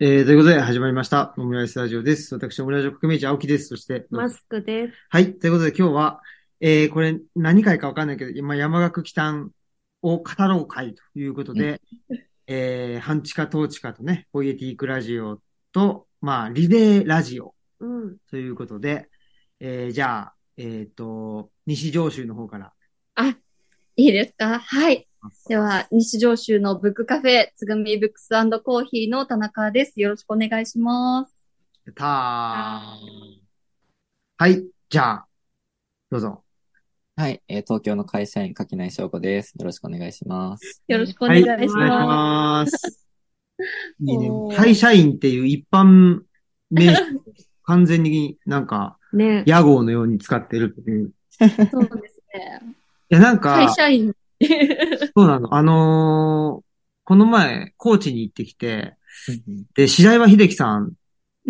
えー、ということで始まりました。オムライスラジオです。私、オムライス革命児青木です。そして、マスクです。はい。ということで今日は、えー、これ何回かわかんないけど、今山岳祈祷を語ろう会ということで、えー、半地下統地下とね、ポイエティークラジオと、まあ、リレーラジオうん。ということで、えー、じゃあ、えっ、と、西上州の方から。あ、いいですか？はい。では、西上州のブックカフェ、つぐみブックスコーヒーの田中です。よろしくお願いします。やったー。はい。じゃあ、どうぞ。はい、えー東京の会社員、垣内翔子です。よろしくお願いします。よろしくお願いします。はい、お願いします。いいね会社員っていう一般名詞、完全になんか、ね。屋号のように使ってるっていう。いそうですね。や、なんか会、社員。そうなの。あのーこの前、高知に行ってきて、で、白岩秀樹さんっ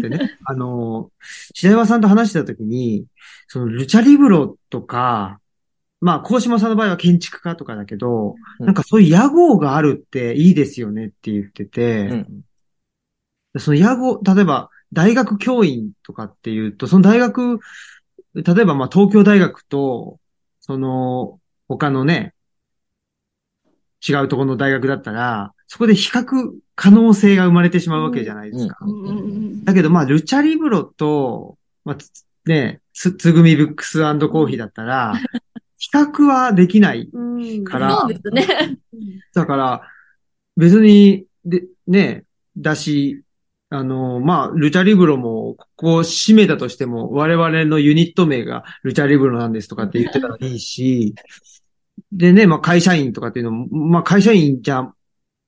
てね、あのー白岩さんと話してた時に、その、ルチャリブロとか、まあ、高島さんの場合は建築家とかだけど、うん。なんかそういう屋号があるっていいですよねって言ってて、うんその屋号、例えば大学教員とかっていうと、その大学、例えばまあ東京大学と、その他のね、違うところの大学だったら、そこで比較可能性が生まれてしまうわけじゃないですか。だけどまあルチャリブロと、まあつね、つ、つぐみブックスコーヒーだったら、比較はできない。うん。からそうですね。だから、別に、で、ね、だし、あの、まあ、ルチャリブロも、ここを締めたとしても、我々のユニット名がルチャリブロなんですとかって言ってたらいいし、でね、まあ、会社員とかっていうのも、まあ、会社員じゃ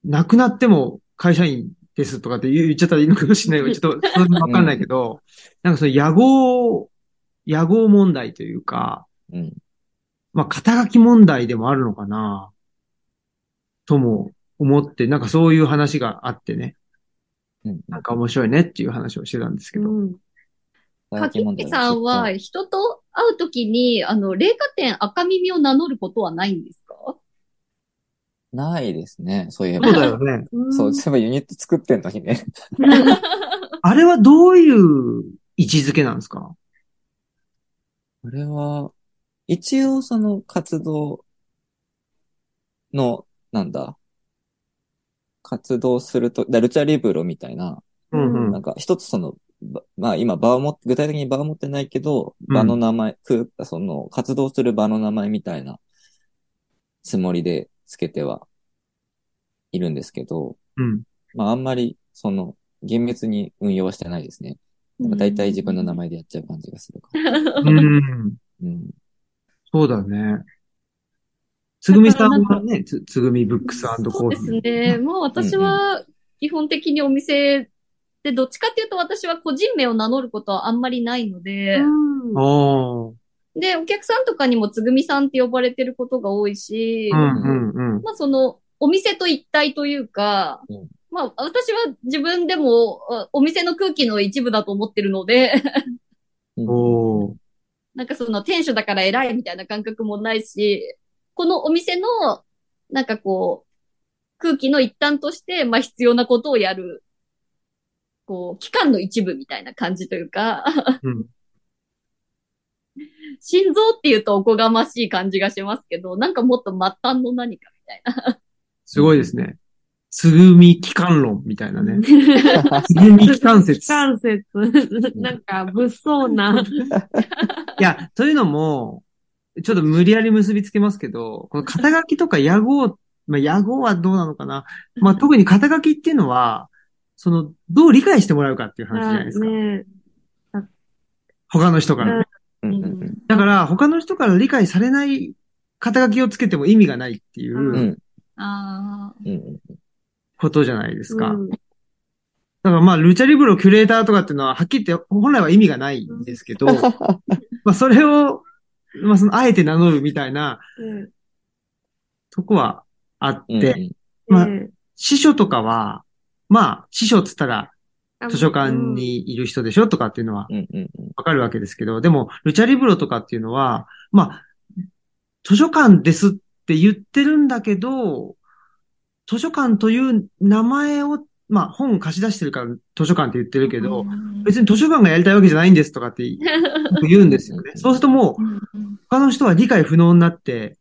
なくなっても会社員ですとかって言っちゃったらいいのかもしれないけど、ちょっと、それもわかんないけど、なんかその野号、野号問題というか、うん。まあ、肩書き問題でもあるのかな、とも思って、なんかそういう話があってね、うん。なんか面白いねっていう話をしてたんですけど。うん。かきみさんは、人と会うときに、あの、霊華店赤耳を名乗ることはないんですか？ないですね。そういえばそう。だよね。そう、そういえばユニット作ってんのにね。あれはどういう位置づけなんですか？これは、一応その活動の、なんだ、活動すると、だルチャリブロみたいな、うんうん。なんか一つその、ばまあ今場を持って、具体的に場を持ってないけど、うん場の名前、くその活動する場の名前みたいなつもりでつけてはいるんですけど、うん。まああんまりその厳密に運用はしてないですね。なんか大体自分の名前でやっちゃう感じがするから。うん。うん。そうだね。つぐみさんはね、つ、つぐみブックスコそうでーヒー。すね。まあ私は、基本的にお店で、どっちかっていうと私は個人名を名乗ることはあんまりないので、うん。で、お客さんとかにもつぐみさんって呼ばれてることが多いし、うんうんうん。まあその、お店と一体というか、うんまあ私は自分でもあお店の空気の一部だと思ってるので。なんかその店主だから偉いみたいな感覚もないし、このお店の、なんかこう、空気の一端として、まあ必要なことをやる、こう、機関の一部みたいな感じというか、うん。心臓っていうとおこがましい感じがしますけど、なんかもっと末端の何かみたいな。すごいですね。つぐみ機関論みたいなね。つぐみ機関説。関節。なんか、物騒な。いや、というのも、ちょっと無理やり結びつけますけど、この肩書きとか野号、まあ、野号はどうなのかな。まあ、特に肩書きっていうのは、その、どう理解してもらうかっていう話じゃないですか。ね。他の人から。ね。うんだから、他の人から理解されない肩書きをつけても意味がないっていうことじゃないですか。うん。だからまあ、ルチャリブロキュレーターとかっていうのは、はっきり言って、本来は意味がないんですけど、まあ、それを、まあ、その、あえて名乗るみたいなうん。とこはあって、まあね司書とかは、まあ、司書っつったら、あ図書館にいる人でしょとかっていうのはわかるわけですけど、でも、ルチャリブロとかっていうのは、まあ、図書館ですって言ってるんだけど、図書館という名前をまあ本貸し出してるから図書館って言ってるけど、うん。別に図書館がやりたいわけじゃないんですとかって言言うんですよね。そうするともう、うん。他の人は理解不能になって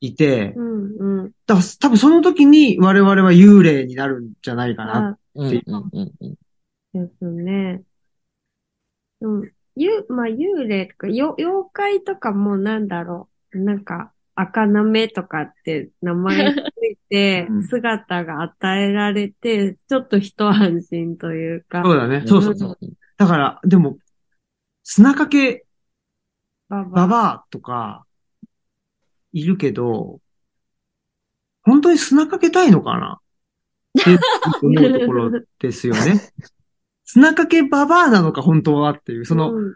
いて、うんうん。だ多分その時に我々は幽霊になるんじゃないかな。あ、うんうんうんうん。ですね。うん。ゆ、まあ、幽霊とか、よ、妖怪とかもなんだろう。なんか、赤なめとかって名前ついて うん、姿が与えられて、ちょっと一安心というか、そうだね。そうそうそう。うん。だから、でも、砂かけババババアとか、いるけど、本当に砂かけたいのかな？って思うところですよね。砂かけババアなのか、本当はっていう、その、うん、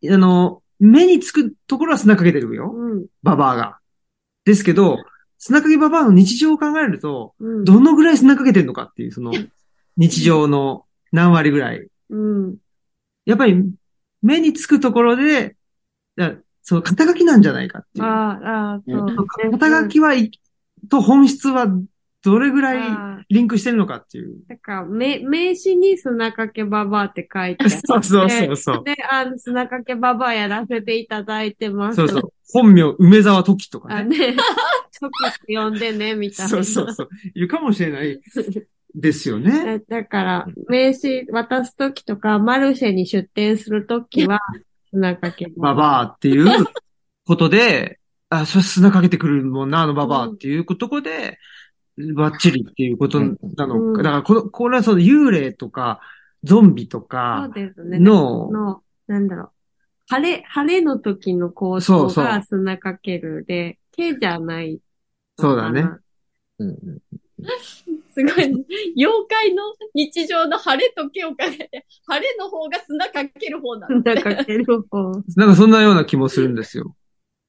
いあの、目につくところは砂かけてるよ。うん、ババアが。ですけど、砂かけババアの日常を考えると、うん。どのぐらい砂かけてるのかっていう、その、日常の何割ぐらい。うん。やっぱり、目につくところで、だその肩書きなんじゃないかっていう。ああ、ああ、そうね。肩書きはい、と本質はどれぐらいリンクしてるのかっていう。だから、名、名刺に砂かけババアって書いてあって。そうそうそうそう。で、あの、砂かけババアやらせていただいてます。そうそう。本名、梅沢時とかあ、ね。ね。初期って呼んでね、みたいな。そうそうそう。いるかもしれない ですよね。だだから、名刺渡すときとか、マルシェに出店するときは、砂かけババアっていうことで、あ、それ砂かけてくるもんな、あのババアっていうところで、バッチリっていうことなのうんか。だからこの、これはその幽霊とか、ゾンビとそかうですね。の、の、なんだろう。晴れ、晴れの時の構想そうそうが砂かけるで、毛じゃない。そうだね。うんうんすごい。妖怪の日常の晴れと毛をかけて、晴れの方が砂かける方なんだ。砂かける方。なんかそんなような気もするんですよ。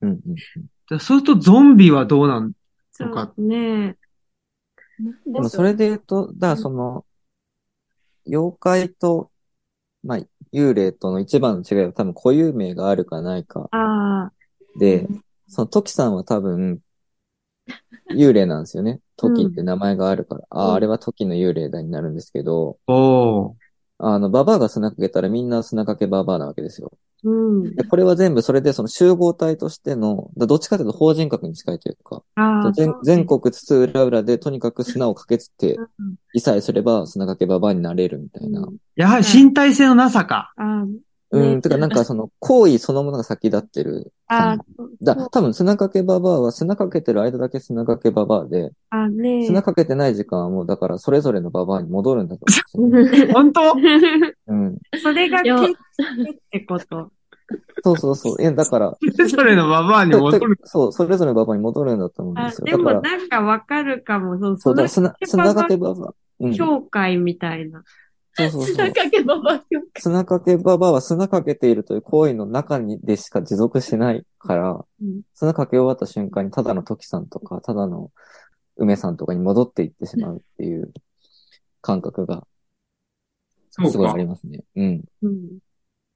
うんうんそうするとゾンビはどうなんとか。そうねでもそれで言うと、だからその、妖怪と、まあ、幽霊との一番の違いは多分固有名があるかないかああ、で、そのトキさんは多分、幽霊なんですよね。トキって名前があるから。ああ、うんあれはトキの幽霊だになるんですけど、おー。あの、ババアが砂かけたらみんな砂かけババアなわけですよ。うん。で、これは全部それでその集合体としての、だどっちかというと法人格に近いというか、ああ、全全国津々浦々でとにかく砂をかけつって、うんいさえすれば砂かけババアになれるみたいな。うんやはり身体性のなさか。ああ、うん、ねてかなんかその行為そのものが先立ってるああ。だ、多分砂かけババアは砂かけてる間だけ砂かけババアで、ああ、ね砂かけてない時間はもうだからそれぞれのババアに戻るんだと思うんですよ。本当？うん。それがってこと？そうそうそう。いや、だから、それぞれのババアに戻る。そう、それぞれのババアに戻るんだと思うんであ、すよ。でもだから、なんかわかるかも。そう、そうだ、砂砂、砂かけババア。うん。みたいな。そうそう。砂かけばばよ。砂かけババアは砂かけているという行為の中にでしか持続しないから、うん砂かけ終わった瞬間にただの時さんとか、ただの梅さんとかに戻っていってしまうっていう感覚がすごいあ。りますね。うん。うん。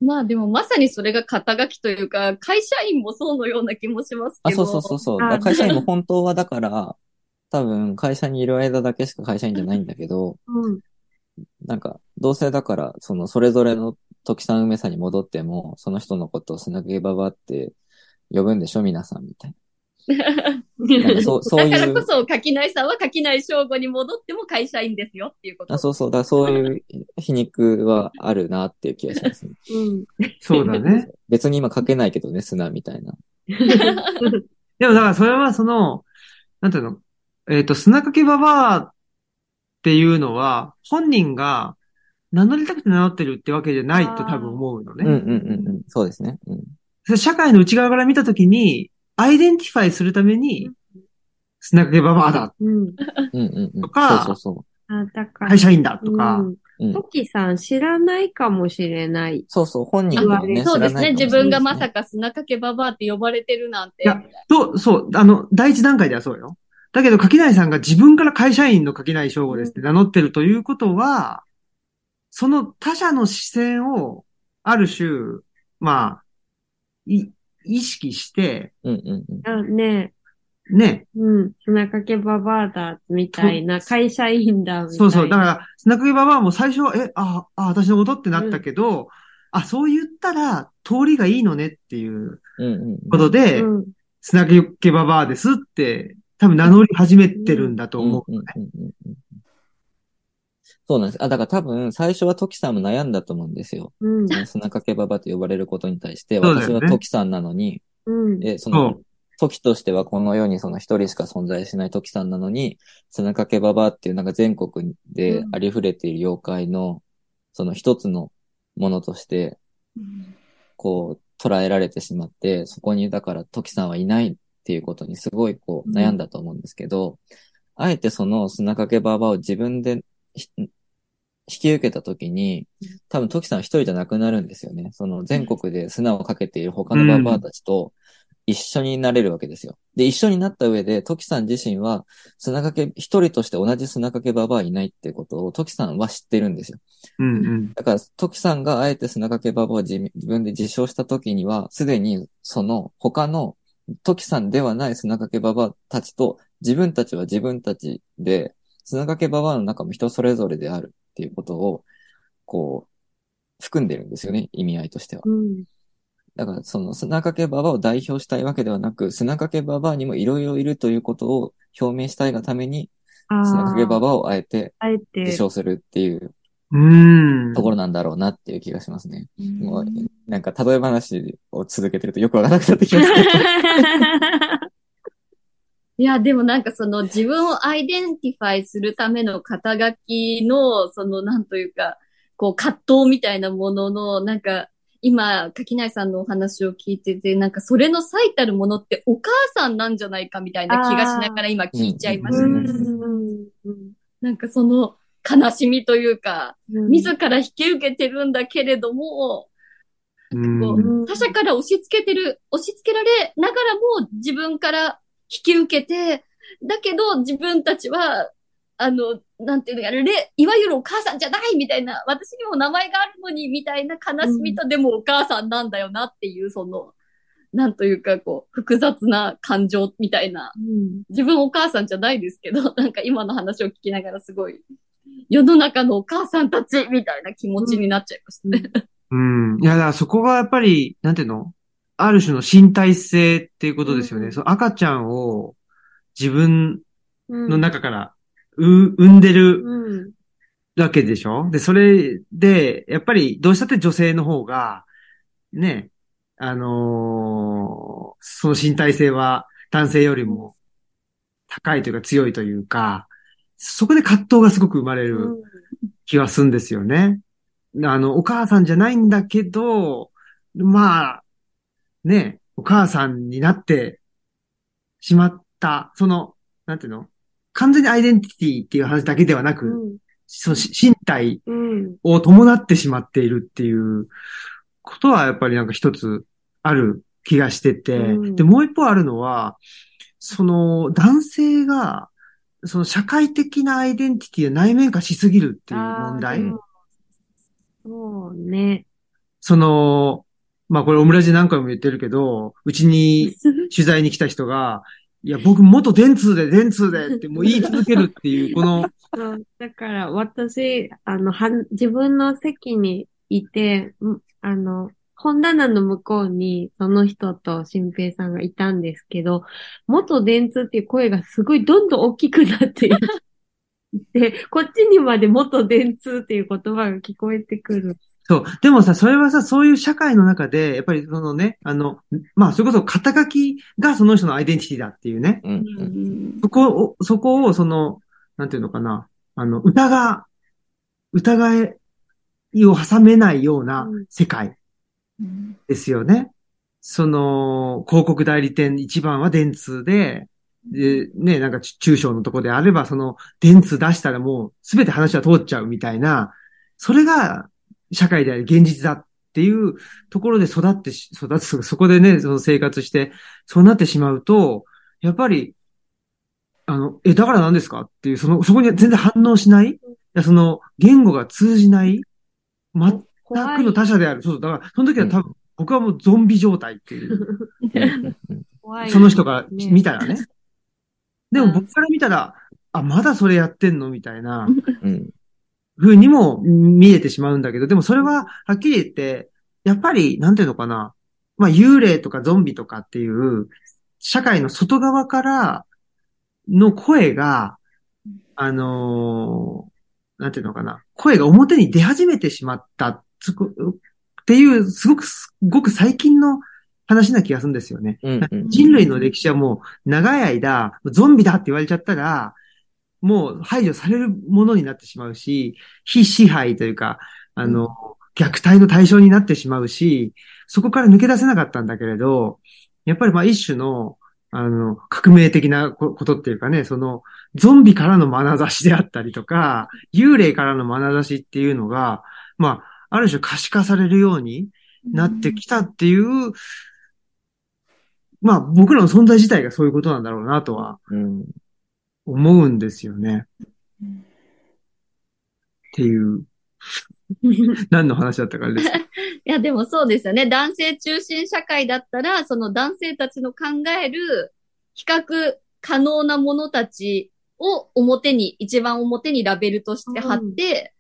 まあでもまさにそれが肩書きというか、会社員もそうのような気もしますあ、けど。そうそうそうそう。会社員も本当はだから、多分会社にいる間だけしか会社員じゃないんだけど、うん。なんか、どうせだから、その、それぞれの時さん梅さんに戻っても、その人のことを砂毛ババって呼ぶんでしょ？皆さんみたいな。なんかそう、そういうだからこ、そ、垣内さんは垣内正吾に戻っても会社員ですよっていうこと。あそうそう、だからそういう皮肉はあるなっていう気がしますね。うん。そうだね。別に今書けないけどね、砂みたいな。でもだからそれはその、なんていうの、えっ、と、砂かけババアっていうのは、本人が名乗りたくて名乗ってるってわけじゃないと多分思うのね。うんうんうんうん。そうですね。うん。社会の内側から見たときに、identify するために、砂かけババアだ、うん。うんうんうん。とかそうそうあ、だから。会社員だとか、ト。キさん知らないかもしれない。そうそう、本人がね、そうですね。自分がまさか砂かけババアって呼ばれてるなんて。いやと、そう、あの、第一段階ではそうよ。だけど、柿内さんが自分から会社員の柿内翔吾ですって名乗ってるということは、その他者の視線を、ある種、まあ、い、意識して、うんうんうん。あ、ねね、うん。砂かけババアだ、みたいな、会社員だ、みたいな。そうそう。だから、砂かけババアも最初は、え、あ、あ、私のことってなったけど、あ、そう言ったら、通りがいいのねっていううんうんことで、うん。砂かけババアですって、多分名乗り始めてるんだと思う。そうなんです。あ、だから多分、最初はトキさんも悩んだと思うんですよ。うん。砂かけババと呼ばれることに対して、私はトキさんなのに、うん。え、そそのう、時としてはこの世にその一人しか存在しない時さんなのに、砂かけババアっていうなんか全国でうんありふれている妖怪の、その一つのものとして、こう、捉えられてしまって、そこにだから時さんはいないっていうことにすごいこううん悩んだと思うんですけど、あえてその砂かけババアを自分でひ引き受けたときに、多分トキさんは一人じゃなくなるんですよね。その全国で砂をかけている他のババアたちと一緒になれるわけですよ。で、一緒になった上で、トキさん自身は砂かけ、一人として同じ砂かけババアいないっていうことをトキさんは知ってるんですよ。うんうん。だから、トキさんがあえて砂かけババアを自自分で自称したときには、すでにその他のトキさんではない砂かけババアたちと自分たちは自分たちで、砂かけババアの中も人それぞれであるっていうことを、こう、含んでるんですよね、意味合いとしては。うん。だから、その砂かけババアを代表したいわけではなく、砂かけババアにもいろいろいるということを表明したいがために、あ砂かけバあ、バアをあえてあえ自て、称するっていう。ところなんだろうなっていう気がしますね。もう、なんか、例え話を続けてるとよくわからなくなってきますけど。いや、でもなんかその自分を identify するための肩書きの、そのなんというか、こう葛藤みたいなものの、なんか今、垣内さんのお話を聞いてて、なんかそれの最たるものってお母さんなんじゃないかみたいな気がしながら今聞いちゃいました。うん。うん。なんかその悲しみというか、うん。自ら引き受けてるんだけれども、うん他者から押し付けてる、押し付けられながらも自分から引き受けて、だけど自分たちは、あの、なんていうのやられ、いわゆるお母さんじゃないみたいな、私にも名前があるのにみたいな悲しみと、でもお母さんなんだよなっていう、その、なんというかこう、複雑な感情みたいな。うん。自分お母さんじゃないですけど、なんか今の話を聞きながらすごい、世の中のお母さんたちみたいな気持ちになっちゃいましたね。うん。いや、だからそこがやっぱり、なんていうの？ある種の身体性っていうことですよね。うんその赤ちゃんを自分うん。の中から、う、産んでるうん。わけでしょ？で、それで、やっぱりどうしたって女性の方が、ね、あのーその身体性は男性よりも高いというか強いというか、そこで葛藤がすごく生まれる気はするんですよね。あの、お母さんじゃないんだけど、まあ、ね、お母さんになってしまった、その、なんていうの？完全にアイデンティティっていう話だけではなく、うん。そのし身体うん。を伴ってしまっているっていうことはやっぱりなんか一つある気がしてて、うんで、もう一方あるのは、その男性が、その社会的なアイデンティティを内面化しすぎるっていう問題。そうね。その、まあこれオムラジ何回も言ってるけど、うちに 取材に来た人が、いや、僕元電通で電通でってもう言い続けるっていう、この、そうだから私、あの、はん、自分の席にいて、んあの、本棚の向こうにその人と新平さんがいたんですけど、元電通っていう声がすごいどんどん大きくなっていって、こっちにまで元電通っていう言葉が聞こえてくる。そう。でもさ、それはさ、そういう社会の中で、やっぱりそのね、あの、まあ、それこそ肩書きがその人のアイデンティティだっていうね。うんううんんそこを、そこを、その、なんていうのかな、あの、疑、疑いを挟めないようなうん世界ですよね。その、広告代理店一番は電通で、で、ね、なんか中小のとこであれば、その、電通出したらもう、すべて話は通っちゃうみたいな、それが、社会であり現実だっていうところで育って、育つ、そこでね、その生活して、そうなってしまうと、やっぱり、あの、え、だから何ですかっていう、その、そこに全然反応しない、その、言語が通じない？全怖いくの。他者である。そうそう。だから、その時は多分、僕はもうゾンビ状態っていう。うんうん怖い。その人からね見たらね。でも僕から見たら、あ、まだそれやってんのみたいなうん。風にも見えてしまうんだけど、でもそれははっきり言って、やっぱり、なんていうのかな。まあ、幽霊とかゾンビとかっていう、社会の外側からの声が、あのーなんていうのかな。声が表に出始めてしまった、つくっていう、すごく、すごく最近の話な気がするんですよね。うん。うん。人類の歴史はもう長い間、ゾンビだって言われちゃったら、もう排除されるものになってしまうし、非支配というか、あの、虐待の対象になってしまうし、そこから抜け出せなかったんだけれど、やっぱりまあ一種の、あの、革命的なこことっていうかね、その、ゾンビからの眼差しであったりとか、幽霊からの眼差しっていうのが、まあ、ある種可視化されるようになってきたっていう、まあ僕らの存在自体がそういうことなんだろうなとはうん。思うんですよね。っていう、何の話だったかあれです。いや、でもそうですよね。男性中心社会だったら、その男性たちの考える比較可能なものたちを表に、一番表にラベルとして貼って、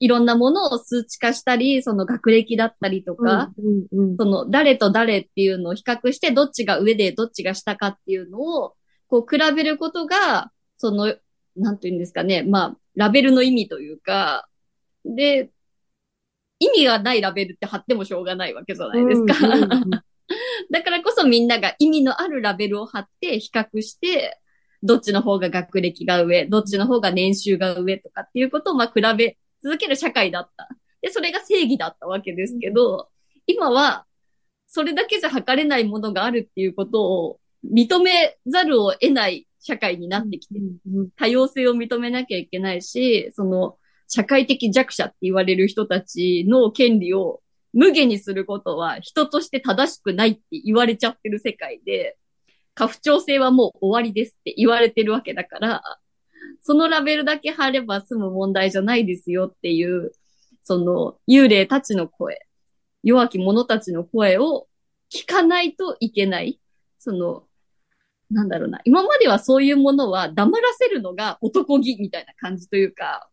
いろんなものを数値化したり、その学歴だったりとか、うんうんその誰と誰っていうのを比較して、どっちが上でどっちが下かっていうのを、こう比べることが、その、なんていうんですかね、まあ、ラベルの意味というか、で、意味がないラベルって貼ってもしょうがないわけじゃないですか。うんうんうんだからこそみんなが意味のあるラベルを貼って比較して、どっちの方が学歴が上、どっちの方が年収が上とかっていうことをまあ比べ続ける社会だった。で、それが正義だったわけですけど、今はそれだけじゃ測れないものがあるっていうことを認めざるを得ない社会になってきて多様性を認めなきゃいけないし、その、社会的弱者って言われる人たちの権利を無限にすることは人として正しくないって言われちゃってる世界で、過不調性はもう終わりですって言われてるわけだから、そのラベルだけ貼れば済む問題じゃないですよっていう、その幽霊たちの声、弱き者たちの声を聞かないといけない。その、なんだろうな。今まではそういうものは黙らせるのが男気みたいな感じというか、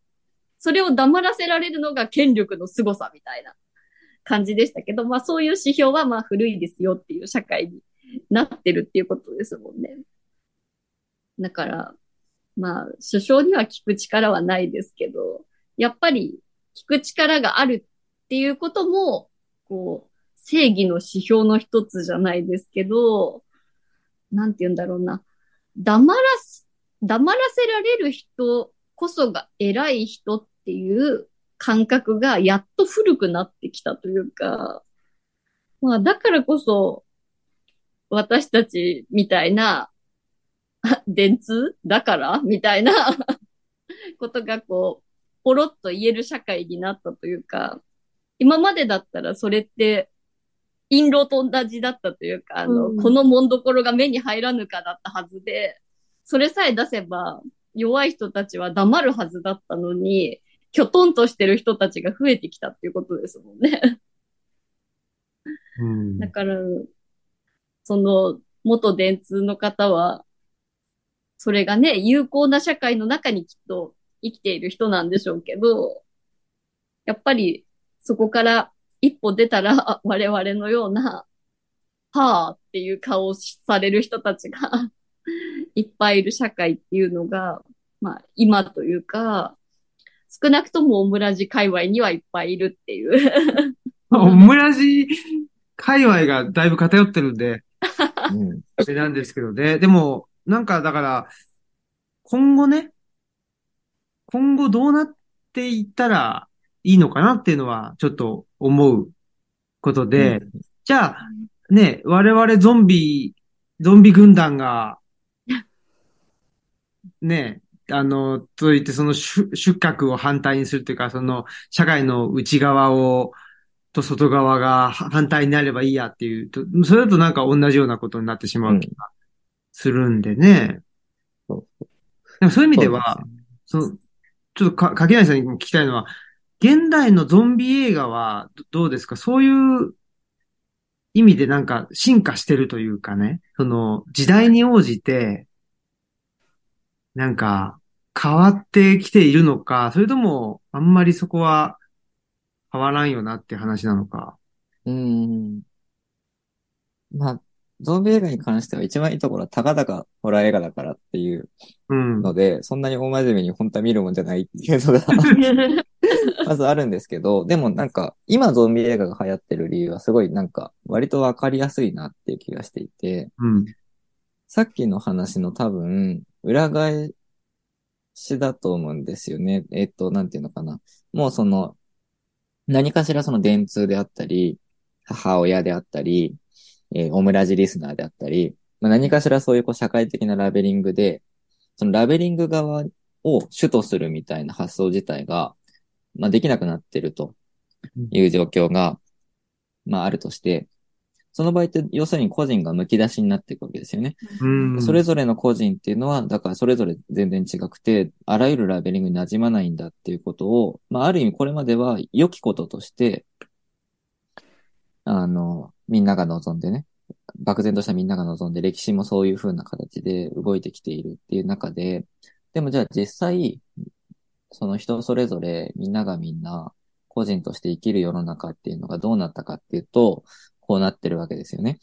それを黙らせられるのが権力の凄さみたいな感じでしたけど、まあそういう指標はまあ古いですよっていう社会になってるっていうことですもんね。だから、まあ首相には聞く力はないですけど、やっぱり聞く力があるっていうことも、こう、正義の指標の一つじゃないですけど、なんて言うんだろうな。黙らす、黙らせられる人こそが偉い人っていう感覚がやっと古くなってきたというか、まあだからこそ、私たちみたいな、電通？だから？みたいな。ことがこう、ポロッと言える社会になったというか、今までだったらそれって、陰謀と同じだったというか、あの、うん。このもんどころが目に入らぬかだったはずで、それさえ出せば、弱い人たちは黙るはずだったのに、きょとんとしてる人たちが増えてきたっていうことですもんね。うん。だから、その、元電通の方は、それがね、有効な社会の中にきっと生きている人なんでしょうけど、やっぱりそこから一歩出たら、あ我々のような、はぁっていう顔をされる人たちが いっぱいいる社会っていうのが、まあ今というか、少なくともオムラジ界隈にはいっぱいいるっていう。オムラジ界隈がだいぶ偏ってるんで、うん。あれなんですけどね。でも、なんかだから、今後ね、今後どうなっていったらいいのかなっていうのはちょっと思うことで、じゃあ、ね、我々ゾンビ、ゾンビ軍団が、ね、あの、といってその出出格を反対にするというか、その社会の内側を、と外側が反対になればいいやっていうと、それだとなんか同じようなことになってしまう気がするんでね。そうでもそういう意味では、その、ちょっとか、かけないさんにも聞きたいのは、現代のゾンビ映画はどどうですか？そういう意味でなんか進化してるというかね、その時代に応じて、なんか、変わってきているのか、それとも、あんまりそこは変わらんよなって話なのか。うーん。まあ、ゾンビ映画に関しては一番いいところはたかだかホラー映画だからっていううん。ので、そんなに大真面目に本当は見るもんじゃないっていうのが まずあるんですけど、でもなんか、今ゾンビ映画が流行ってる理由はすごいなんか、割とわかりやすいなっていう気がしていて、うん。さっきの話の多分、裏返しだと思うんですよね。えっと、なんていうのかな。もうその、何かしらその電通であったり、母親であったり、えーオムラジリスナーであったり、まあ、何かしらそういうこう社会的なラベリングで、そのラベリング側を主とするみたいな発想自体が、まあ、できなくなってるという状況が、まあ、あるとして、その場合って、要するに個人が剥き出しになっていくわけですよね。うん。それぞれの個人っていうのは、だからそれぞれ全然違くて、あらゆるラベリングに馴染まないんだっていうことを、まあある意味これまでは良きこととして、あの、みんなが望んでね、漠然としたみんなが望んで、歴史もそういう風な形で動いてきているっていう中で、でもじゃあ実際、その人それぞれみんながみんな個人として生きる世の中っていうのがどうなったかっていうと、こうなってるわけですよね。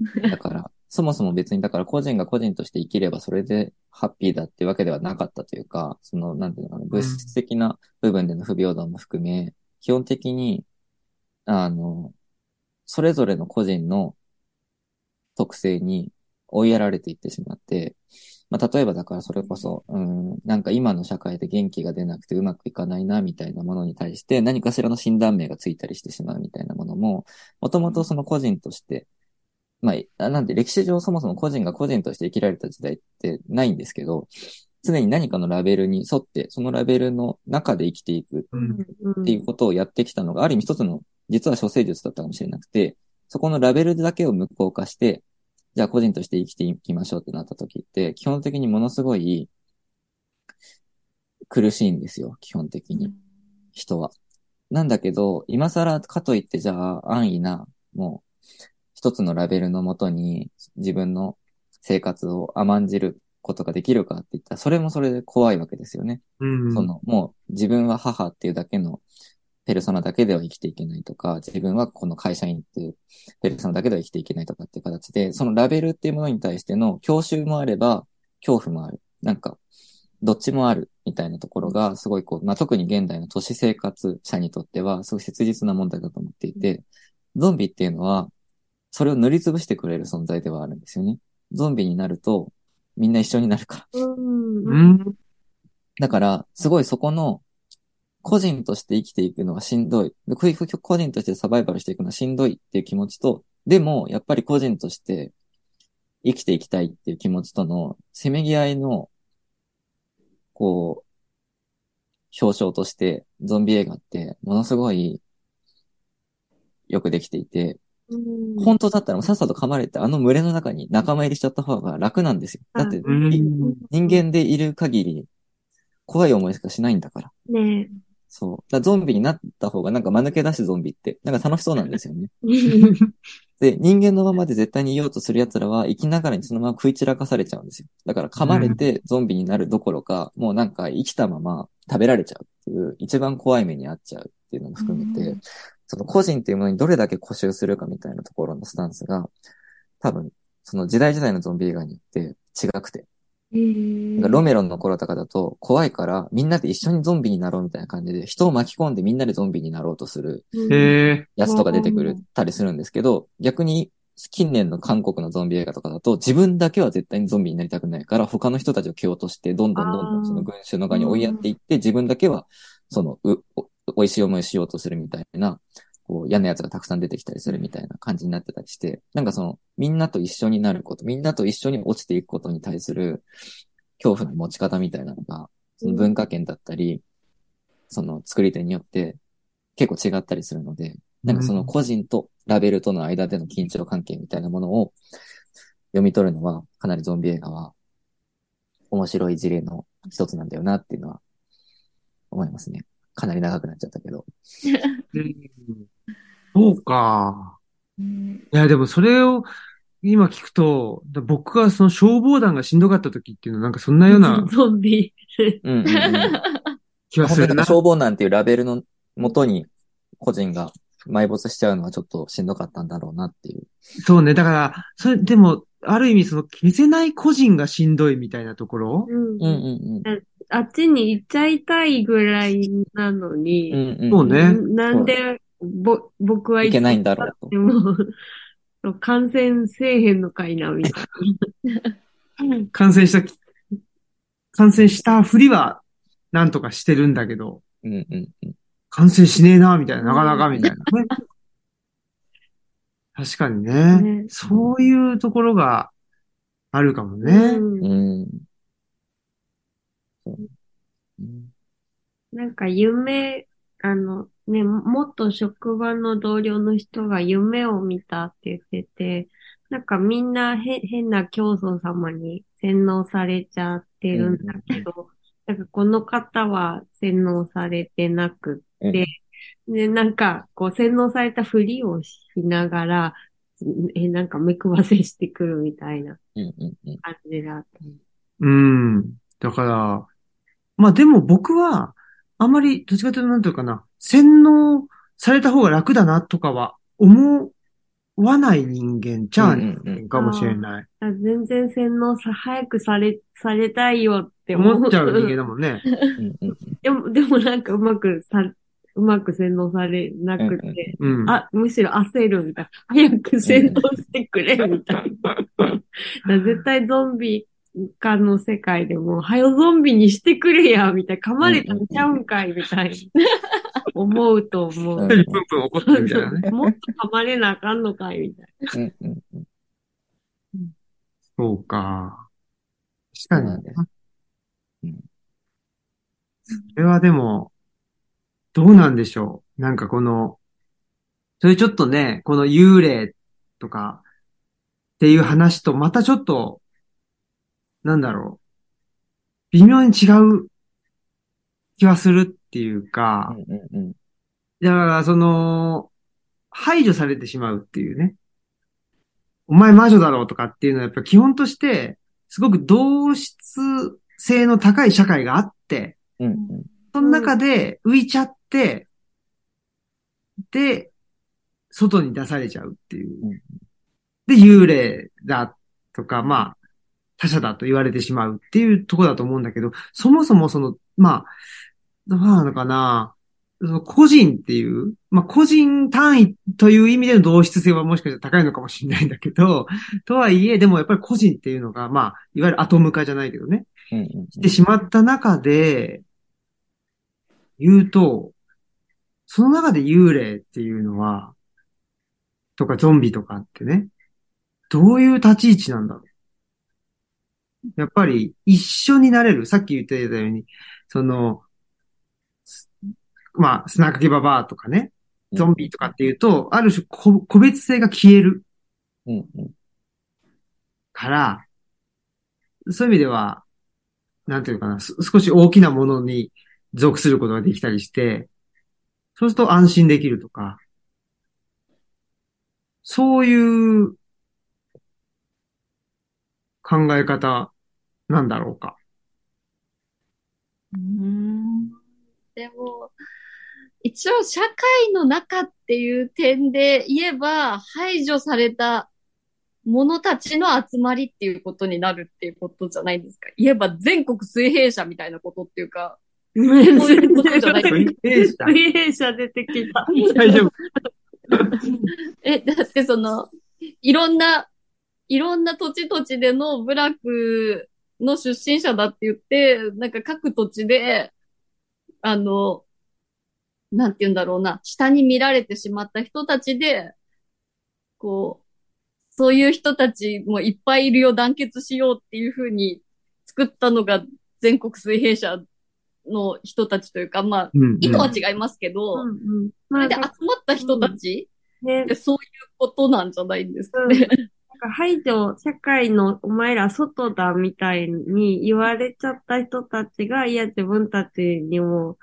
だから、そもそも別に、だから個人が個人として生きればそれでハッピーだっていうわけではなかったというか、その、なんていうのかな、物質的な部分での不平等も含め、基本的に、あの、それぞれの個人の特性に追いやられていってしまって、まあ、例えばだからそれこそ、うん、なんか今の社会で元気が出なくてうまくいかないな、みたいなものに対して何かしらの診断名がついたりしてしまうみたいなものも、もともとその個人として、まあ、なんで歴史上そもそも個人が個人として生きられた時代ってないんですけど、常に何かのラベルに沿って、そのラベルの中で生きていくうん。っていうことをやってきたのが、ある意味一つの、実は処世術だったかもしれなくて、そこのラベルだけを無効化して、じゃあ個人として生きていきましょうってなった時って、基本的にものすごい苦しいんですよ、基本的に。人は。なんだけど、今更かといってじゃあ安易な、もう、一つのラベルのもとに自分の生活を甘んじることができるかって言ったら、それもそれで怖いわけですよね。うん。その、もう自分は母っていうだけのペルソナだけでは生きていけないとか、自分はこの会社員っていうペルソナだけでは生きていけないとかっていう形で、そのラベルっていうものに対しての教習もあれば、恐怖もある。なんか、どっちもあるみたいなところが、すごいこう、まあ、特に現代の都市生活者にとっては、すごい切実な問題だと思っていて、ゾンビっていうのは、それを塗りつぶしてくれる存在ではあるんですよね。ゾンビになると、みんな一緒になるから。うん。だから、すごいそこの、個人として生きていくのがしんどい。でこういう個人としてサバイバルしていくのはしんどいっていう気持ちと、でも、やっぱり個人として生きていきたいっていう気持ちとの、せめぎ合いの、こう、表彰として、ゾンビ映画って、ものすごい、よくできていて、うん本当だったらさっさと噛まれて、あの群れの中に仲間入りしちゃった方が楽なんですよ。だって、人間でいる限り、怖い思いしかしないんだから。ねそう。だゾンビになった方がなんか間抜け出しゾンビって、なんか楽しそうなんですよね。え。で、人間のままで絶対にいようとする奴らは生きながらにそのまま食い散らかされちゃうんですよ。だから噛まれてゾンビになるどころか、もうなんか生きたまま食べられちゃうっていう、一番怖い目に遭っちゃうっていうのも含めて、うんその個人っていうものにどれだけ固執するかみたいなところのスタンスが、多分、その時代時代のゾンビ映画によって違くて、なんかロメロンの頃とかだと怖いからみんなで一緒にゾンビになろうみたいな感じで人を巻き込んでみんなでゾンビになろうとする。やつとか出てくるうんたりするんですけど、逆に近年の韓国のゾンビ映画とかだと自分だけは絶対にゾンビになりたくないから他の人たちを蹴落としてどんどんどんどんその群衆の側に追いやっていって自分だけはそのう、お美味しい思いをしようとするみたいな、こう嫌な奴がたくさん出てきたりするみたいな感じになってたりして、なんかそのみんなと一緒になること、みんなと一緒に落ちていくことに対する恐怖の持ち方みたいなのが、その文化圏だったり、その作り手によって結構違ったりするので、なんかその個人とラベルとの間での緊張関係みたいなものを読み取るのは、かなりゾンビ映画は面白い事例の一つなんだよなっていうのは思いますね。かなり長くなっちゃったけど。うんそうか。うんいや、でもそれを今聞くと、だ僕がその消防団がしんどかった時っていうのはなんかそんなようなゾンビ。うんうんうん。気はするな。消防団っていうラベルのもとに個人が埋没しちゃうのはちょっとしんどかったんだろうなっていう。そうね。だから、それ、でも、ある意味その消せない個人がしんどいみたいなところ？うんうんうんあっちに行っちゃいたいぐらいなのうん。に、うんうん。そうねなんで、ぼ、僕はいけないんだろうとでも、感染せえへんのかいな、みたいな。感染した、感染したふりはなんとかしてるんだけど、うんうんうん。感染しねえな、みたいな、なかなか、みたいなね。確かにねねそういうところがあるかもね。うんうん。そううんなんか夢、あの、ね、もっと職場の同僚の人が夢を見たって言ってて、なんかみんなへ変な教祖様に洗脳されちゃってるんだけど、なんかこの方は洗脳されてなくって、で、なんかこう洗脳されたふりをしながら、え、なんか目配せしてくるみたいなうんうんうん。感じだった。うん。だから、まあでも僕は、あんまり、どっちかというとなんていうかな、洗脳された方が楽だなとかは思わない人間ちゃあうかもしれない。あ全然洗脳さ、早くされ、されたいよって思っちゃう人間だもんね。でも、でもなんかうまくさ、うまく洗脳されなくて、うん。あ、むしろ焦るみたいな。早く洗脳してくれみたいな。絶対ゾンビ化の世界でも、はよゾンビにしてくれやみたいな。噛まれたんちゃうんかいみたいな。思うと思う。うんプンプン怒ってるみたいなね。もっと噛まれなあかんのかいみたいうんうんうん。そうか。確かにね。うんそれはでも、どうなんでしょう。なんかこの、それちょっとね、この幽霊とかっていう話とまたちょっと、なんだろう。微妙に違う気はするっていうか、うんうんうん。だからその、排除されてしまうっていうね。お前魔女だろうとかっていうのはやっぱ基本として、すごく同質性の高い社会があって、うんうん。その中で浮いちゃって、で、外に出されちゃうっていううん。で、幽霊だとか、まあ、他者だと言われてしまうっていうところだと思うんだけど、そもそもその、まあ、どうなのかな、その個人っていう、まあ個人単位という意味での同質性はもしかしたら高いのかもしれないんだけど、とはいえ、でもやっぱり個人っていうのが、まあ、いわゆるアトム化じゃないけどね、うんうんしてしまった中で、言うと、その中で幽霊っていうのは、とかゾンビとかってね、どういう立ち位置なんだろう。やっぱり一緒になれる。さっき言ってたように、その、すまあ、スナックケババアとかね、ゾンビとかっていうと、ある種こ個別性が消えるうんうん。から、そういう意味では、なんていうのかな、す少し大きなものに属することができたりして、そうすると安心できるとか、そういう考え方なんだろうか。うんでも、一応社会の中っていう点で言えば、排除された者たちの集まりっていうことになるっていうことじゃないですか。言えば全国水平社みたいなことっていうか、な。そういうことじゃないですか。水平社水平社出てきた。大丈夫。え、だってその、いろんな、いろんな土地土地での部落の出身者だって言って、なんか各土地で、あの、なんて言うんだろうな、下に見られてしまった人たちで、こう、そういう人たちもいっぱいいるよ、団結しようっていうふうに作ったのが全国水平社の人たちというか、まあ、うんうん意図は違いますけど、うんうん。そまあ、れで集まった人たちねってそういうことなんじゃないんですかうんね。なんか排除、社会のお前ら外だみたいに言われちゃった人たちが、いや自分たちにも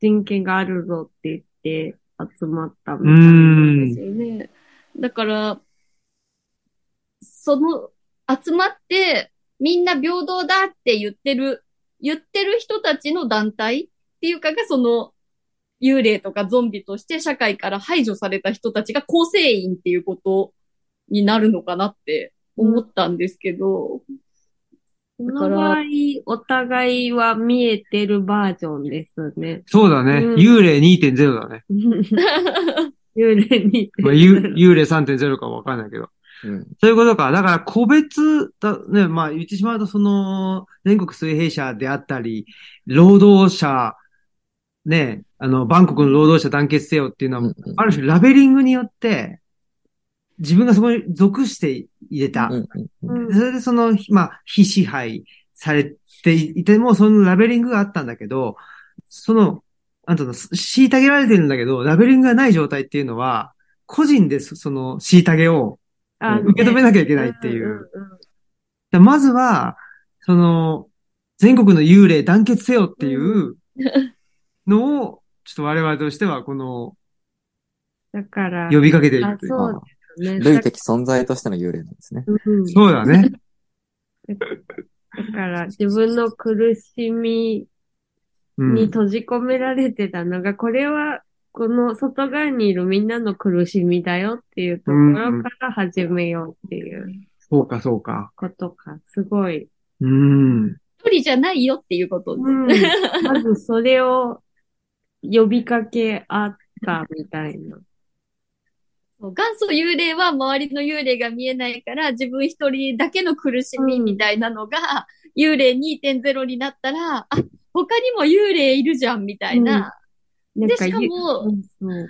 人権があるぞって言って集まったみたいな。うんですよね。だから、その、集まって、みんな平等だって言ってる、言ってる人たちの団体っていうかが、その、幽霊とかゾンビとして社会から排除された人たちが構成員っていうことになるのかなって思ったんですけど、この場合、お互いは見えてるバージョンですね。そうだね。うん幽霊2.0だね。幽霊に。まあ、幽幽霊3.0かわかんないけど。うん。そういうことか。だから個別だ、ね、まあ言ってしまうとその、全国水平社であったり、労働者、ね、あの、バンコクの労働者団結せよっていうのは、ある種ラベリングによって、自分がそこに属して入れた。それでその、まあ、非支配されていても、そのラベリングがあったんだけど、その、なんとの、虐げられてるんだけど、ラベリングがない状態っていうのは、個人でそその虐げをあ受け止めなきゃいけないっていう。でまずは、その、全国の幽霊団結せよっていうのを、ちょっと我々としては、この、だから、呼びかけていくというあか。そうね。類的存在としての幽霊なんですね。うんそうだね。だから、自分の苦しみうん。に閉じ込められてたのが、これは、この外側にいるみんなの苦しみだよっていうところから始めようっていうそうか、そうか。ことか。すごい。うん。一人じゃないよっていうことです。うん。まずそれを呼びかけあったみたいな。元祖幽霊は周りの幽霊が見えないから、自分一人だけの苦しみみたいなのが、幽霊2.0になったら、あ、他にも幽霊いるじゃんみたいな。なんで、しかゆもう、ん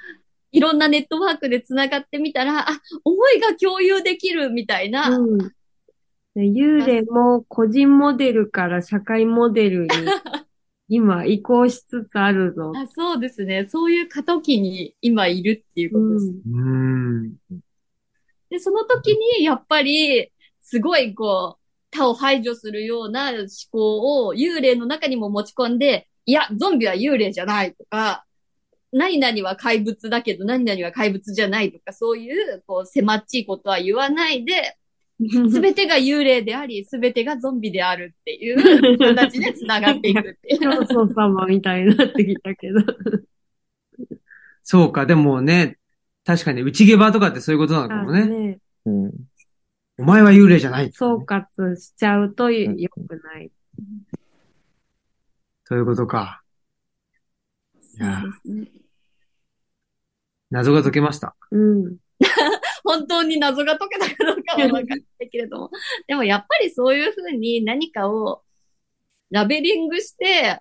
いろんなネットワークで繋がってみたら、あ、思いが共有できるみたいな。うん。で幽霊も個人モデルから社会モデルに今移行しつつあるぞ。あそうですね。そういう過渡期に今いるっていうことです。うん。うん。で、その時に、やっぱり、すごい、こう、他を排除するような思考を幽霊の中にも持ち込んで、いや、ゾンビは幽霊じゃないとか、何々は怪物だけど何々は怪物じゃないとか、そういう、こう、狭っちいことは言わないで、すべてが幽霊であり、すべてがゾンビであるっていう形で繋がっていくっていう。教祖様みたいになってきたけど。そうか、でもね、確かに内毛場とかってそういうことなのかもね。あねうん。お前は幽霊じゃない。総括しちゃうと良くない。そういうことか。いやそうですね。謎が解けました。うん。本当に謎が解けたかどうかはわかんないけれども。でもやっぱりそういうふうに何かをラベリングして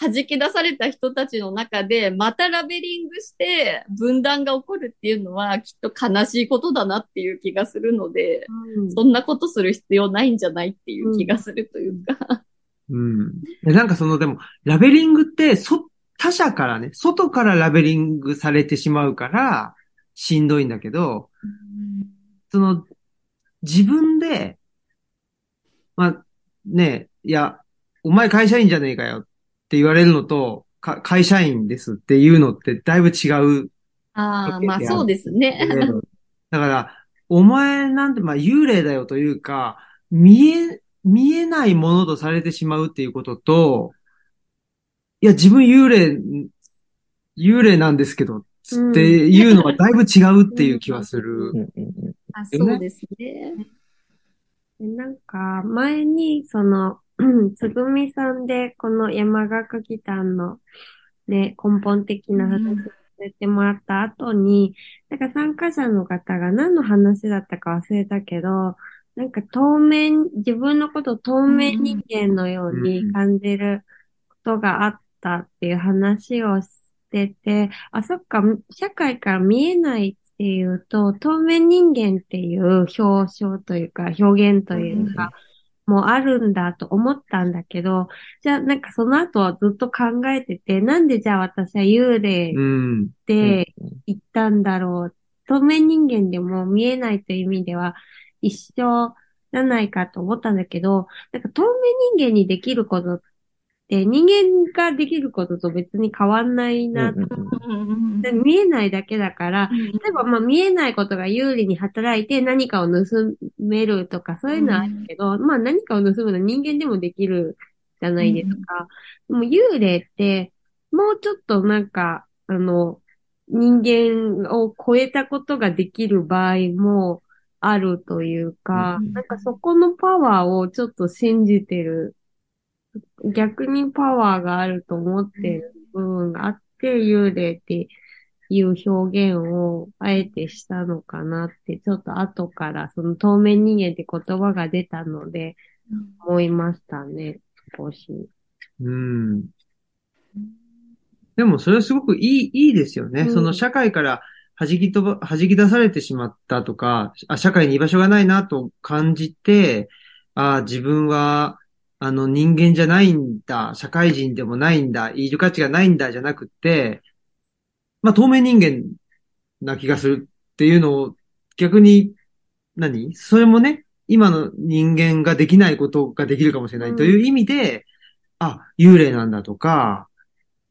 弾き出された人たちの中でまたラベリングして分断が起こるっていうのはきっと悲しいことだなっていう気がするので、そんなことする必要ないんじゃないっていう気がするというか。うん。でなんかその、でも、ラベリングって、そ、他者からね、外からラベリングされてしまうから、しんどいんだけど、その、自分で、まあ、ねいや、お前会社員じゃねえかよって言われるのと、か会社員ですっていうのってだいぶ違う。ああ、まあそうですね。だから、お前なんて、まあ幽霊だよというか、見え、見えないものとされてしまうっていうことと、いや、自分幽霊、幽霊なんですけど、つっていうのはだいぶ違うっていう気はする。うんうんうんあそうですね。でなんか、前に、その、つぐみさんで、この山岳祈祷の、ね、根本的な話をさせてもらった後に、なんか参加者の方が何の話だったか忘れたけど、なんか透明、自分のことを透明人間のように感じることがあったっていう話をしてて、あ、そっか、社会から見えないっていうと、透明人間っていう表彰というか、表現というか、もうあるんだと思ったんだけど、じゃあなんかその後はずっと考えてて、なんでじゃあ私は幽霊うん。って言ったんだろう？透明人間でも見えないという意味では一緒じゃないかと思ったんだけど、なんか透明人間にできることっって人間ができることと別に変わんないな。うんうんうん。で見えないだけだから、例えばまあ見えないことが有利に働いて何かを盗めるとかそういうのはあるけど、まあ何かを盗むのは人間でもできるじゃないですか。でも幽霊ってもうちょっとなんか、あの、人間を超えたことができる場合もあるというか、うん。なんかそこのパワーをちょっと信じてる。逆にパワーがあると思ってる部分があって、幽霊っていう表現をあえてしたのかなって、ちょっと後からその透明人間って言葉が出たので思いましたね、少し。うん。でもそれはすごくいい、いいですよね。うんその社会から弾き飛ば、弾き出されてしまったとか、あ、社会に居場所がないなと感じて、あ、自分は、あの人間じゃないんだ、社会人でもないんだ、いる価値がないんだじゃなくって、まあ透明人間な気がするっていうのを逆に、何？それもね、今の人間ができないことができるかもしれないという意味で、あ、幽霊なんだとか、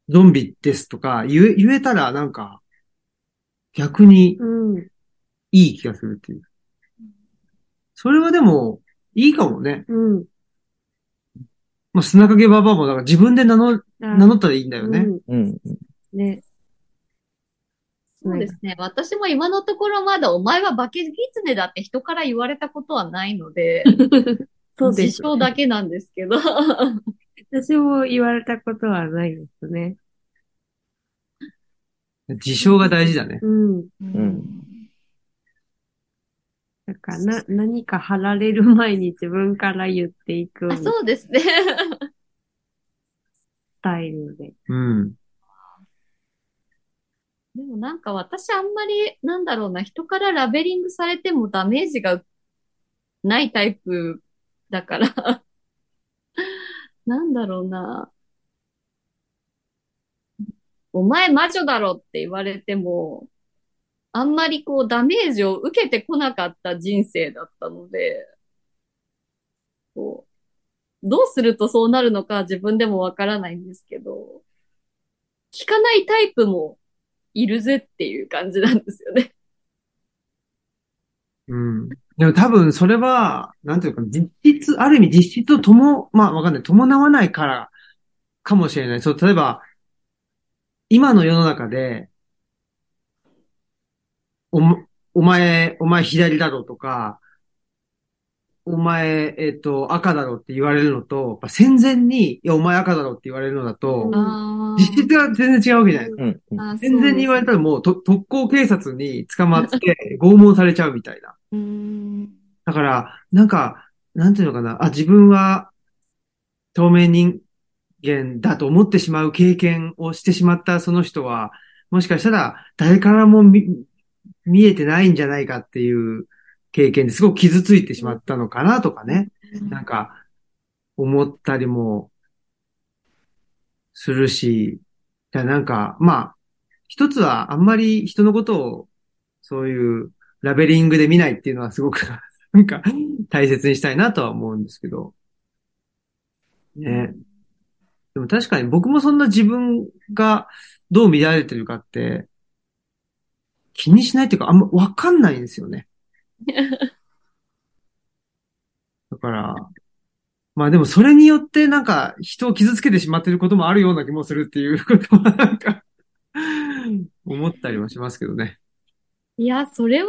ゾンビですとか言え、言えたらなんか、逆にうん。いい気がするっていう。それはでも、いいかもね。うん。まあ、砂影ババアも、だから自分で名乗、あ名乗ったらいいんだよね。うんうん。ね。そうですね。私も今のところまだお前は化け狐だって人から言われたことはないので、そうです自。称だけなんですけど。私も言われたことはないですね。自称が大事だね。うん。んだからな、何か貼られる前に自分から言っていくあスそうですね。タイルで。うん。でもなんか私あんまり、なんだろうな、人からラベリングされてもダメージがないタイプだから、なんだろうな。お前魔女だろって言われても、あんまりこうダメージを受けてこなかった人生だったので、こう、どうするとそうなるのか自分でもわからないんですけど、聞かないタイプもいるぜっていう感じなんですよね。うん。でも多分それは、なんていうか、実質、ある意味実質ととも、まあわかんない、伴わないからかもしれない。そう、例えば、今の世の中で、おも、お前、お前左だろうとか、お前、えっと、赤だろうって言われるのと、やっぱ戦前に、いや、お前赤だろうって言われるのだと、実質は全然違うわけじゃない。うん。うんあ全然に言われたら。らもうと特攻警察に捕まって拷問されちゃうみたいな。だから、なんか、なんていうのかな。あ、自分は透明人間だと思ってしまう経験をしてしまったその人は、もしかしたら誰からも見見えてないんじゃないかっていう経験ですごく傷ついてしまったのかなとかね。なんか、思ったりもするし、なんか、まあ、一つはあんまり人のことをそういうラベリングで見ないっていうのはすごく なんか大切にしたいなとは思うんですけど。ね。でも確かに僕もそんな自分がどう見られてるかって気にしないっていうかあんまわかんないんですよね。だから、まあでもそれによってなんか人を傷つけてしまってることもあるような気もするっていうことはなんか思ったりはしますけどね。いや、それは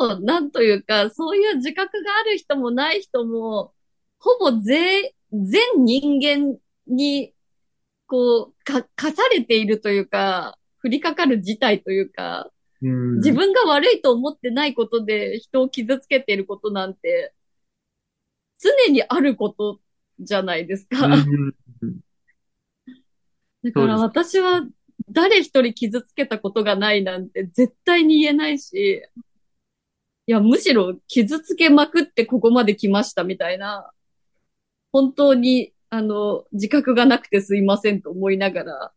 もう、なんというか、そういう自覚がある人もない人も、ほぼ全、全人間に、こう、か、課されているというか、降りかかる事態というか、うん自分が悪いと思ってないことで人を傷つけていることなんて、常にあることじゃないですか。うん だから私は誰一人傷つけたことがないなんて絶対に言えないし、いや、むしろ傷つけまくってここまで来ましたみたいな、本当に、あの、自覚がなくてすいませんと思いながら、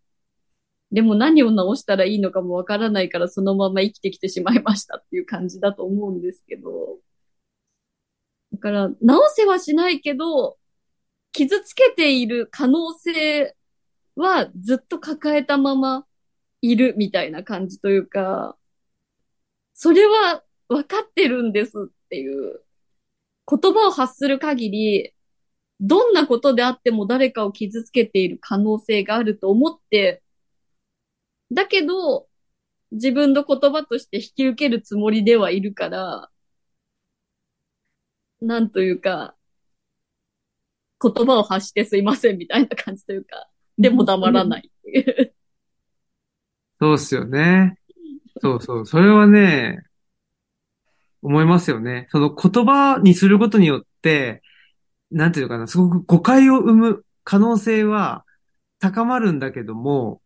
でも何を直したらいいのかもわからないからそのまま生きてきてしまいましたっていう感じだと思うんですけど、だから直せはしないけど、傷つけている可能性はずっと抱えたままいるみたいな感じというか、それは分かってるんですっていう言葉を発する限り、どんなことであっても誰かを傷つけている可能性があると思って、だけど、自分の言葉として引き受けるつもりではいるから、なんというか、言葉を発してすいませんみたいな感じというか、でも黙らないっていう。そうっすよね。そうそう。それはね、思いますよね。その言葉にすることによって、なんていうのかな、すごく誤解を生む可能性は高まるんだけども、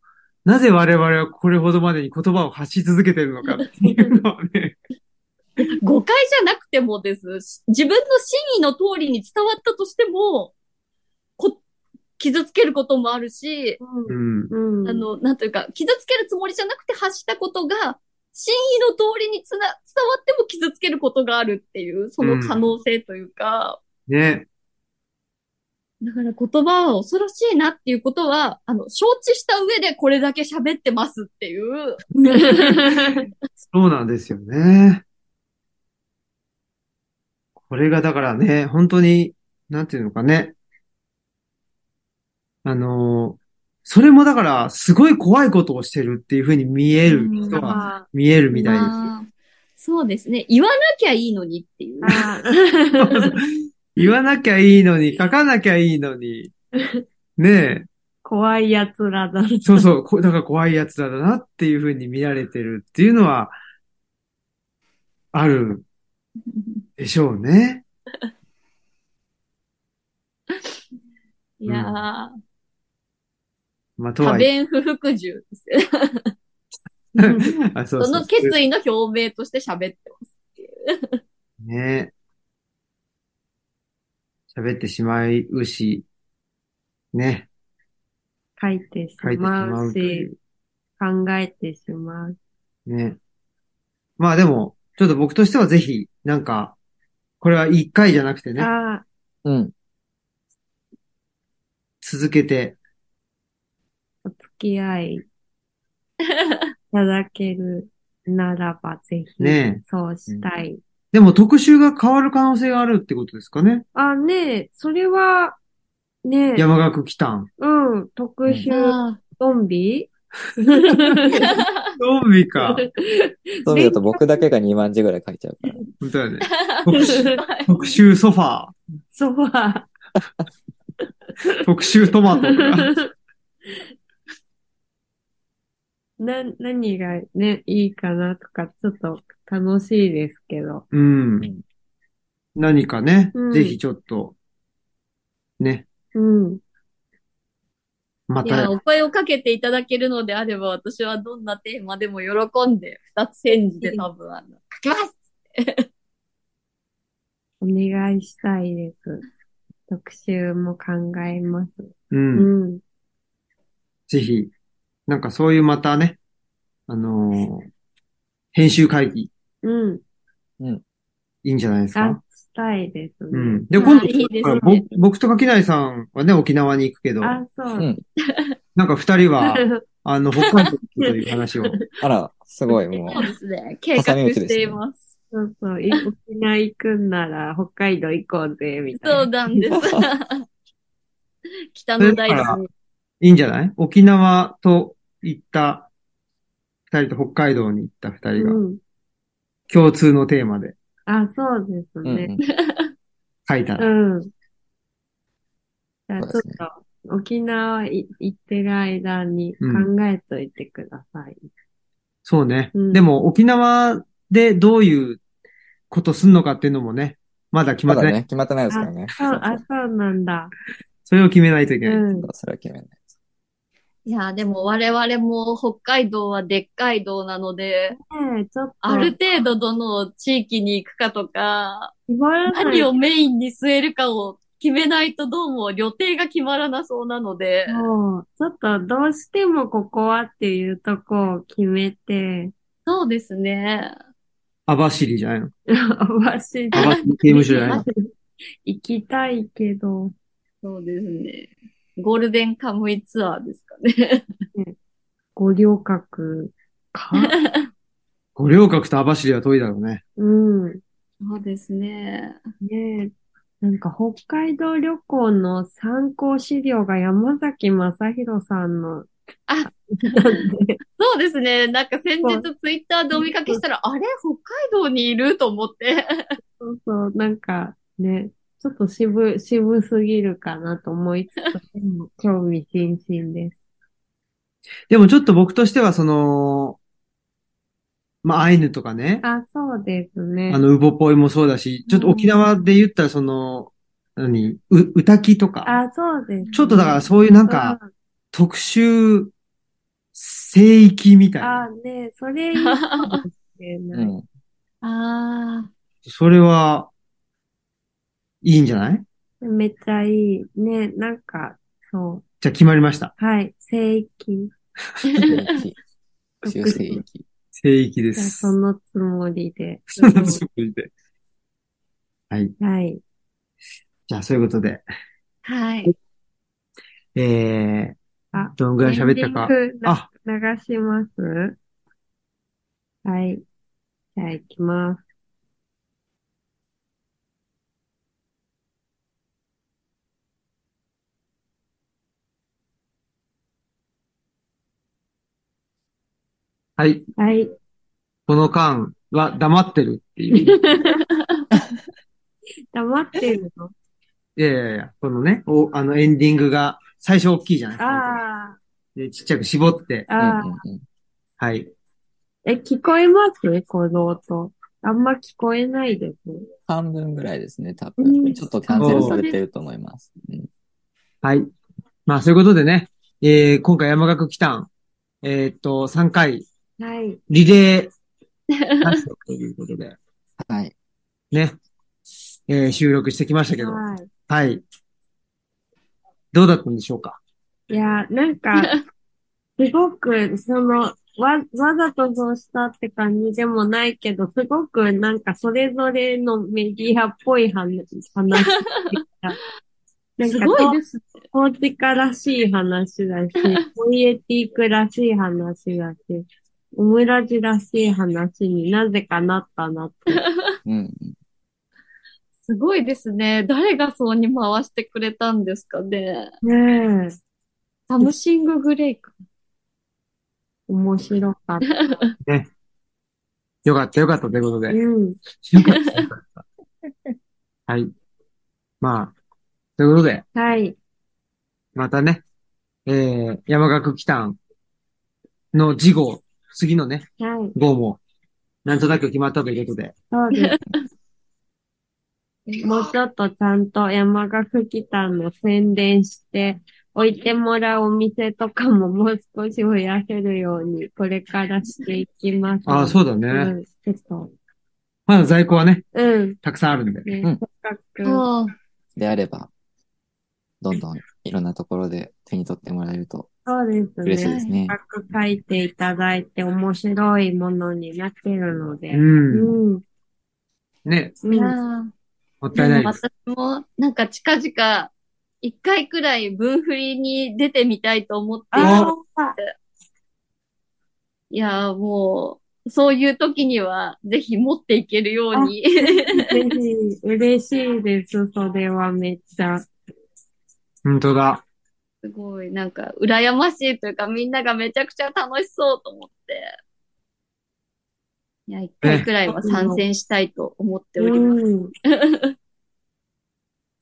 なぜ我々はこれほどまでに言葉を発し続けてるのかっていうのはね、誤解じゃなくてもです。自分の真意の通りに伝わったとしても、こ傷つけることもあるし、うん。うん。あの、なんというか、傷つけるつもりじゃなくて発したことが、真意の通りにつな、伝わっても傷つけることがあるっていう、その可能性というか、ね。だから言葉は恐ろしいなっていうことは、あの、承知した上でこれだけ喋ってますっていう、そうなんですよね。これがだからね、本当に、なんていうのかね。あのーそれもだから、すごい怖いことをしてるっていうふうに見える人はあ見えるみたいです。まあそうですね。言わなきゃいいのにっていう。あ言わなきゃいいのに、書かなきゃいいのに。ね怖い奴らだ。え。そうそう。こだから怖い奴らだなっていうふうに見られてるっていうのは、あるでしょうね。いやー、まあ、と多はいえ。弁不服従ですよ。あその決意の表明として喋ってます。ね喋ってしまうし、ね、書いてしままうし、考えてしまう。う。ね。まあでも、ちょっと僕としてはぜひ、なんか、これは一回じゃなくてね、ああ、うん。続けて、お付き合い いただけるならばぜひ、ねそうしたい。でも特集が変わる可能性があるってことですかね。あ、ねえ、それは、ねえ、山岳来たん。うん、特集あゾンビ？ゾンビか。そう見ると僕だけが2万字ぐらい書いちゃうから。本当だね。特集、特集ソファー、ソファ 特集トマトとか。ー。な、何がね、いいかなとか、ちょっと楽しいですけど。うん。何かね、うんぜひちょっと、ね、うん。またいや、、お声をかけていただけるのであれば、私はどんなテーマでも喜んで、二つ返事で多分、あの、書きます お願いしたいです。特集も考えます。う、うんん。ぜひ、なんかそういうまたね、あのー編集会議、うん。いいんじゃないですあか。、したいですね。うん。で、あ今度、いいですね僕と垣内さんはね、沖縄に行くけど、あ、そう。うん なんか二人は、あの、北海道に行くという話を。あら、すごいもそうう。ですね。計画しています。そうそう。い沖縄行くんなら北海道行こうぜ、みたいな。そうなんです。北の大地に。いいんじゃない？沖縄と行った二人と北海道に行った二人がうん。共通のテーマであ、そうですうんうんね。書いたうら。ん。じゃあちょっと、沖縄い行ってる間に考えといてください。そうね。うんでも沖縄でどういうことすんのかっていうのもね、まだ決まってない。まだね、決まってないですからね。そう、あ、そうなんだ。それを決めないといけない。うん。それは決めない。いや、でも我々も北海道はでっかい道なので、ねえ、ちょっと、ある程度どの地域に行くかとか。何をメインに据えるかを決めないとどうも予定が決まらなそうなので。ちょっと、どうしてもここはっていうとこを決めて、そうですね。網走じゃないの？わし、網走刑務所じゃないの？行きたいけど、そうですね。ゴールデンカムイツアーですかね。五稜郭か？五稜郭と網走は遠いだろうね。うん。そうですね。ねえ。なんか北海道旅行の参考資料が山崎正弘さんの。あなんで、そうですね。なんか先日ツイッターでお見かけしたら、あれ？北海道にいる？と思って。そうそう、なんかね、ちょっと渋、渋すぎるかなと思いつつ、でも興味津々です。でもちょっと僕としては、その、まあ、アイヌとかね、あ、そうですね。あの、ウボポイもそうだし、ちょっと沖縄で言ったら、その、何、う、歌きとか、あ、そうですね。ちょっとだからそういうなんか、うん特殊聖域みたいな。あ、ねそれいいかもしれうない。ん。ああ。それは、いいんじゃない？めっちゃいい。ね、なんか、そう。じゃあ決まりました。はい、聖域。聖域。聖域です。そのつもりで。そのつもりで。はい。はい。じゃあそういうことで、はい。えあー、どんぐらい喋ったか。あ、流します？はい。じゃあ行きます。はい。はい。この間は黙ってるっていう。黙ってるの？いやいやいや、このね、お、あのエンディングが最初大きいじゃないですか。あで、ちっちゃく絞って、あ、うんああ。うんうんはい。え、聞こえます？この音。あんま聞こえないです。半分ぐらいですね、多うん分。ちょっとキャンセルされてると思います。うんはい。まあ、そういうことでね、えー、今回山岳来たん、えーっと、3回、はい。リレー、ということで、はい。ね、えー、収録してきましたけど、はい。はい。どうだったんでしょうか？いや、なんか、すごく、その、わ、わざとそうしたって感じでもないけど、すごくなんかそれぞれのメディアっぽい話、話でした。なんすかごいですね。トーチカらしい話だし、ポイエティックらしい話だし、オムラジらしい話になぜかなったなって。うん。すごいですね。誰がそうに回してくれたんですかね。ねえ、 something great か。面白かった。よかったよかったということで。ようん。かったよかった。はい。まあ、ということで、はい。またね、えー、山岳来たんの次号、次のね、はい。号も、なんとなく決まったということで、そうです。もうちょっとちゃんと山岳来たの宣伝して、置いてもらうお店とかももう少し増やせるように、これからしていきます。ああ、そうだうね。ん。ちょっと、まだ在庫はね、うん。たくさんあるんで。ね、うんであれば、どんどんいろんなところで手に取ってもらえるとそうです嬉しいね。ですね。せっかく書いていただいて面白いものになってるので。う。うんん。ね、うん。もったいないです。私もなんか近々一回くらい分振りに出てみたいと思っていやーもう、そういう時にはぜひ持っていけるように。ぜひ、嬉しいです。それはめっちゃ。本当だ。すごい、なんか、羨ましいというか、みんながめちゃくちゃ楽しそうと思って。いや、一回くらいは参戦したいと思っております。うん。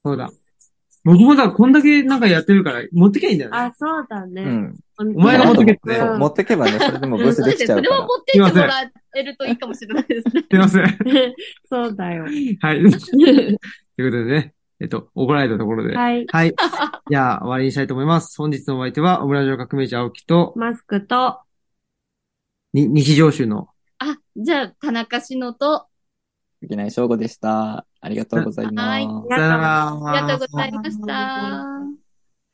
そうだ。僕もだ、こんだけなんかやってるから、持ってきゃいいんだよね。あ、そうだね。うん。お前が持ってけって持ってけばね、それでもブースできちゃそうれから。は持ってってもらえるといいかもしれないですね。すいません。そうだよ。はい。ということでね、えっと、怒られたところで。はい。はい。じゃあ、終わりにしたいと思います。本日のお相手は、オムラジオ革命児青木と、マスクと、に、日常集の、あ、じゃあ、田中志乃と、いきなり正午でした。ありがとうございます。はいさよならありがとうございました。